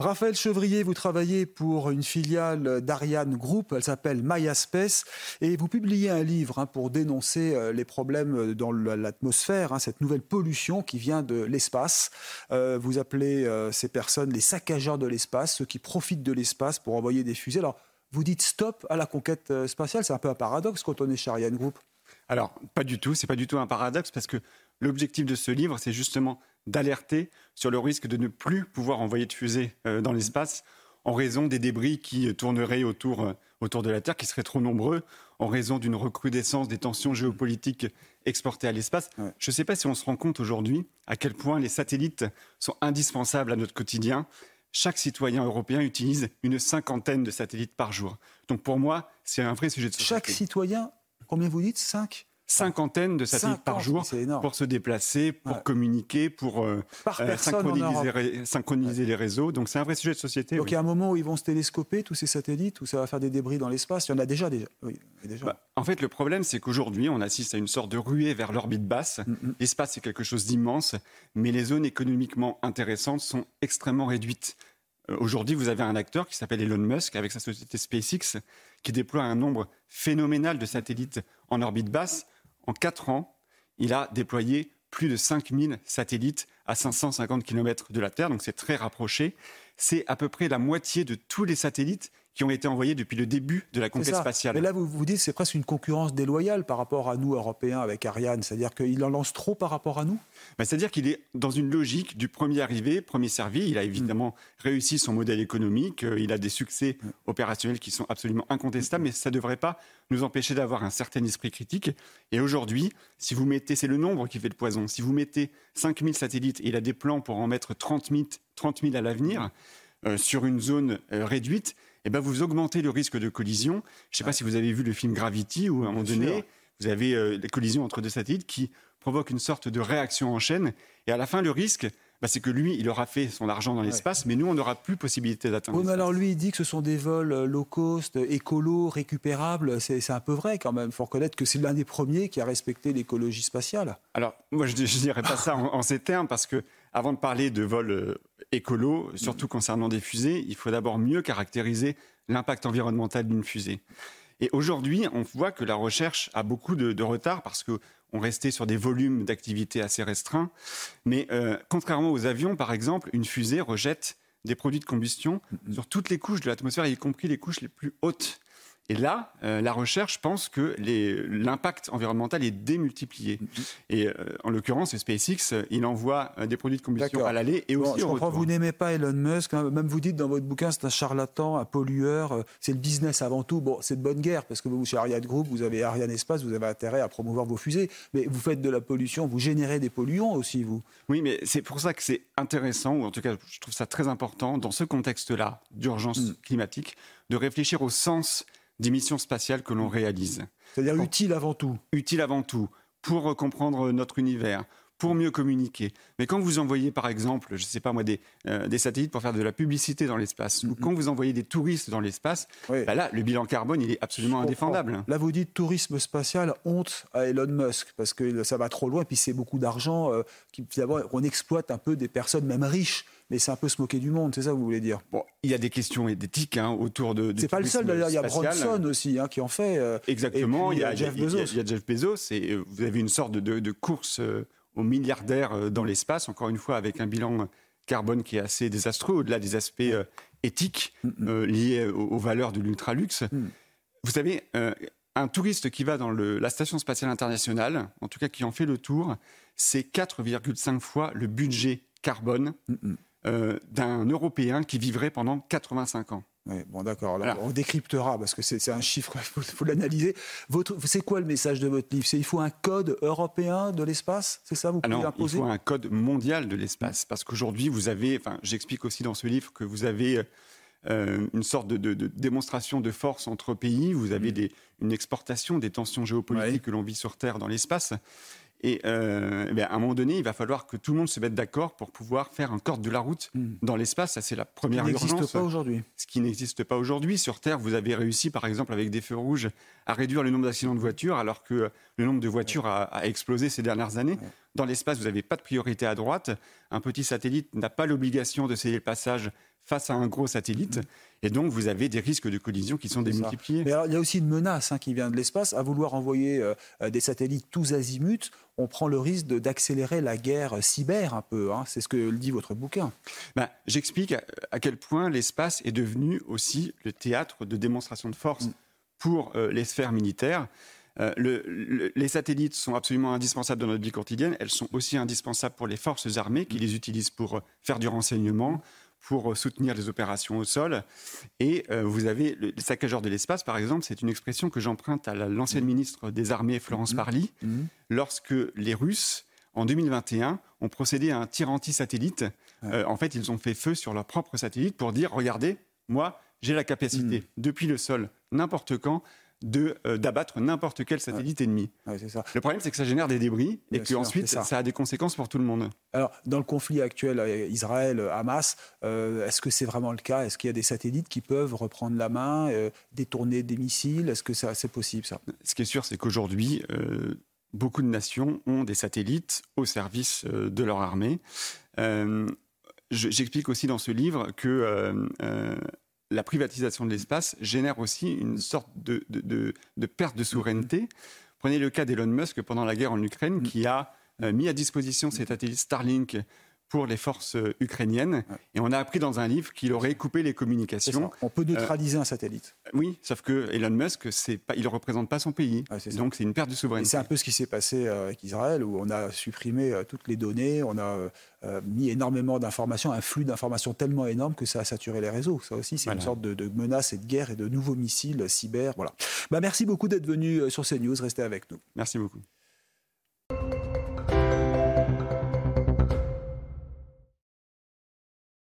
Raphaël Chevrier, vous travaillez pour une filiale d'Ariane Group, elle s'appelle MyAspace, et vous publiez un livre hein, pour dénoncer euh, les problèmes dans l'atmosphère, hein, cette nouvelle pollution qui vient de l'espace. Euh, vous appelez euh, ces personnes les saccageurs de l'espace, ceux qui profitent de l'espace pour envoyer des fusées. Alors, vous dites stop à la conquête spatiale, c'est un peu un paradoxe quand on est chez Ariane Group. Alors, pas du tout, c'est pas du tout un paradoxe parce que l'objectif de ce livre, c'est justement d'alerter sur le risque de ne plus pouvoir envoyer de fusées euh, dans l'espace en raison des débris qui tourneraient autour, euh, autour de la Terre, qui seraient trop nombreux, en raison d'une recrudescence des tensions géopolitiques exportées à l'espace. Je ne sais pas si on se rend compte aujourd'hui à quel point les satellites sont indispensables à notre quotidien. Chaque citoyen europééen utilise une cinquantaine de satellites par jour. Donc pour moi, c'est un vrai sujet de société. Chaque citoyen, combien vous dites? Cinq? Cinquantaine de satellites par jour pour se déplacer, pour communiquer, pour euh, euh, synchroniser, les réseaux. Donc c'est un vrai sujet de société. Donc il y a un moment où ils vont se télescoper, tous ces satellites, où ça va faire des débris dans l'espace? Il y en a déjà. déjà. Bah, en fait, le problème, c'est qu'aujourd'hui, on assiste à une sorte de ruée vers l'orbite basse. Mm, mm. L'espace, c'est quelque chose d'immense, mais les zones économiquement intéressantes sont extrêmement réduites. Euh, aujourd'hui, vous avez un acteur qui s'appelle Elon Musk avec sa société SpaceX qui déploie un nombre phénoménal de satellites en orbite basse en quatre ans, il a déployé plus de 5000 satellites à 550 km de la Terre, donc c'est très rapproché. C'est à peu près la moitié de tous les satellites qui ont été envoyés depuis le début de la conquête spatiale. Mais là, vous vous dites c'est presque une concurrence déloyale par rapport à nous, Européens, avec Ariane. C'est-à-dire qu'il en lance trop par rapport à nous? Bah, C'est-à-dire qu'il est dans une logique du premier arrivé, premier servi. Il a évidemment mm. réussi son modèle économique. Euh, il a des succès opérationnels qui sont absolument incontestables, mais ça ne devrait pas nous empêcher d'avoir un certain esprit critique. Et aujourd'hui, si vous mettez, c'est le nombre qui fait le poison, si vous mettez 5000 satellites et il a des plans pour en mettre 30 000, 30 000 à l'avenir, euh, sur une zone euh, réduite, eh ben vous augmentez le risque de collision. Je ne sais pas si vous avez vu le film Gravity, où à un moment donné, vous avez euh, des collisions entre deux satellites qui provoquent une sorte de réaction en chaîne. Et à la fin, le risque, bah, c'est que lui, il aura fait son argent dans l'espace, mais nous, on n'aura plus possibilité d'atteindre. Oui, mais alors lui, il dit que ce sont des vols low cost, écolo, récupérables. C'est un peu vrai quand même. Il faut reconnaître que c'est l'un des premiers qui a respecté l'écologie spatiale. Alors, moi, je ne dirais pas ça en, ces termes, parce que avant de parler de vols euh, écolo, surtout concernant des fusées, il faut d'abord mieux caractériser l'impact environnemental d'une fusée. Et aujourd'hui, on voit que la recherche a beaucoup de, retard parce qu'on restait sur des volumes d'activité assez restreints. Mais euh, contrairement aux avions, par exemple, une fusée rejette des produits de combustion sur toutes les couches de l'atmosphère, y compris les couches les plus hautes. Et là, euh, la recherche pense que l'impact environnemental est démultiplié. Mm-hmm. Et euh, en l'occurrence, SpaceX, euh, il envoie des produits de combustion à l'aller et aussi au retour. Vous n'aimez pas Elon Musk, hein. même vous dites dans votre bouquin, c'est un charlatan, un pollueur, c'est le business avant tout. Bon, c'est de bonne guerre, parce que vous, chez Ariane Group, vous avez Ariane Espace, vous avez intérêt à promouvoir vos fusées, mais vous faites de la pollution, vous générez des polluants aussi, vous. Oui, mais c'est pour ça que c'est intéressant, ou en tout cas, je trouve ça très important, dans ce contexte-là d'urgence mm. climatique, de réfléchir au sens des missions spatiales que l'on réalise. C'est-à-dire utile avant tout. Utile avant tout, pour comprendre notre univers, pour mieux communiquer. Mais quand vous envoyez, par exemple, je ne sais pas moi, des, euh, des, satellites pour faire de la publicité dans l'espace, ou quand vous envoyez des touristes dans l'espace, bah là, le bilan carbone, il est absolument indéfendable. Là, vous dites tourisme spatial, honte à Elon Musk, parce que ça va trop loin, puis c'est beaucoup d'argent, euh, on exploite un peu des personnes, même riches, mais c'est un peu se moquer du monde, c'est ça que vous voulez dire? Bon, il y a des questions d'éthique hein, autour de. C'est pas le seul d'ailleurs, il y a Bronson aussi hein, qui en fait. Euh, Exactement, il, y a, Jeff Bezos. Il y a, Jeff Bezos, et vous avez une sorte de, de course aux milliardaires euh, dans l'espace, encore une fois avec un bilan carbone qui est assez désastreux, au-delà des aspects euh, éthiques. Euh, liés aux, valeurs de l'ultraluxe. Mm. Vous savez, un touriste qui va dans la Station spatiale internationale, en tout cas qui en fait le tour, c'est 4,5 fois le budget carbone d'un Européen qui vivrait pendant 85 ans. Bon, d'accord. On décryptera parce que c'est un chiffre, il faut, l'analyser. C'est quoi le message de votre livre? C'est il faut un code européen de l'espace? C'est ça vous pouvez imposer Il faut un code mondial de l'espace parce qu'aujourd'hui, vous avez, enfin, j'explique aussi dans ce livre que vous avez euh, une sorte de, démonstration de force entre pays. Vous avez mm. une exportation des tensions géopolitiques que l'on vit sur Terre dans l'espace. Et euh, eh à un moment donné, il va falloir que tout le monde se mette d'accord pour pouvoir faire un corde de la route mm. dans l'espace. Ça, c'est la première Ce qui n'existe pas aujourd'hui. Ce qui n'existe pas aujourd'hui. Sur Terre, vous avez réussi, par exemple, avec des feux rouges, à réduire le nombre d'accidents de voitures, alors que le nombre de voitures a, explosé ces dernières années. Dans l'espace, vous n'avez pas de priorité à droite. Un petit satellite n'a pas l'obligation de céder le passage face à un gros satellite. Et donc, vous avez des risques de collision qui sont démultipliés. Mais il y a aussi une menace hein, qui vient de l'espace. À vouloir envoyer euh, euh, des satellites tous azimuts, on prend le risque d'accélérer la guerre cyber un peu. Hein. C'est ce que dit votre bouquin. Ben, J'explique à, quel point l'espace est devenu aussi le théâtre de démonstration de force mm. pour euh, les sphères militaires. les satellites sont absolument indispensables dans notre vie quotidienne. Elles sont aussi indispensables pour les forces armées qui les utilisent pour faire du renseignement, pour soutenir les opérations au sol. Et euh, vous avez le saccageur de l'espace, par exemple, c'est une expression que j'emprunte à l'ancienne mmh. ministre des Armées, Florence mmh. Parly, mmh. lorsque les Russes, en 2021, ont procédé à un tir anti-satellite. Euh, en fait, ils ont fait feu sur leur propre satellite pour dire, regardez, moi, j'ai la capacité, depuis le sol, n'importe quand, euh, d'abattre n'importe quel satellite ennemi. Le problème, c'est que ça génère des débris et que ensuite ça. a des conséquences pour tout le monde. Alors, dans le conflit actuel euh, Israël-Hamas, euh, est-ce que c'est vraiment le cas? Est-ce qu'il y a des satellites qui peuvent reprendre la main, détourner des missiles? Est-ce que c'est possible ça? Ce qui est sûr, c'est qu'aujourd'hui, beaucoup de nations ont des satellites au service de leur armée. J'explique aussi dans ce livre que la privatisation de l'espace génère aussi une sorte de, perte de souveraineté. Prenez le cas d'Elon Musk pendant la guerre en Ukraine, qui a euh, mis à disposition ses satellites Starlink pour les forces euh, ukrainiennes. Et on a appris dans un livre qu'il aurait coupé les communications. On peut neutraliser un satellite. Euh, oui, sauf que Elon Musk, pas, il ne représente pas son pays. donc c'est une perte de souveraineté. C'est un peu ce qui s'est passé avec Israël, où on a supprimé toutes les données, on a mis énormément d'informations, un flux d'informations tellement énorme que ça a saturé les réseaux. Ça aussi, c'est une sorte de, de, menace et de guerre et de nouveaux missiles cyber. Voilà. Bah, merci beaucoup d'être venu sur CNews. Restez avec nous. Merci beaucoup.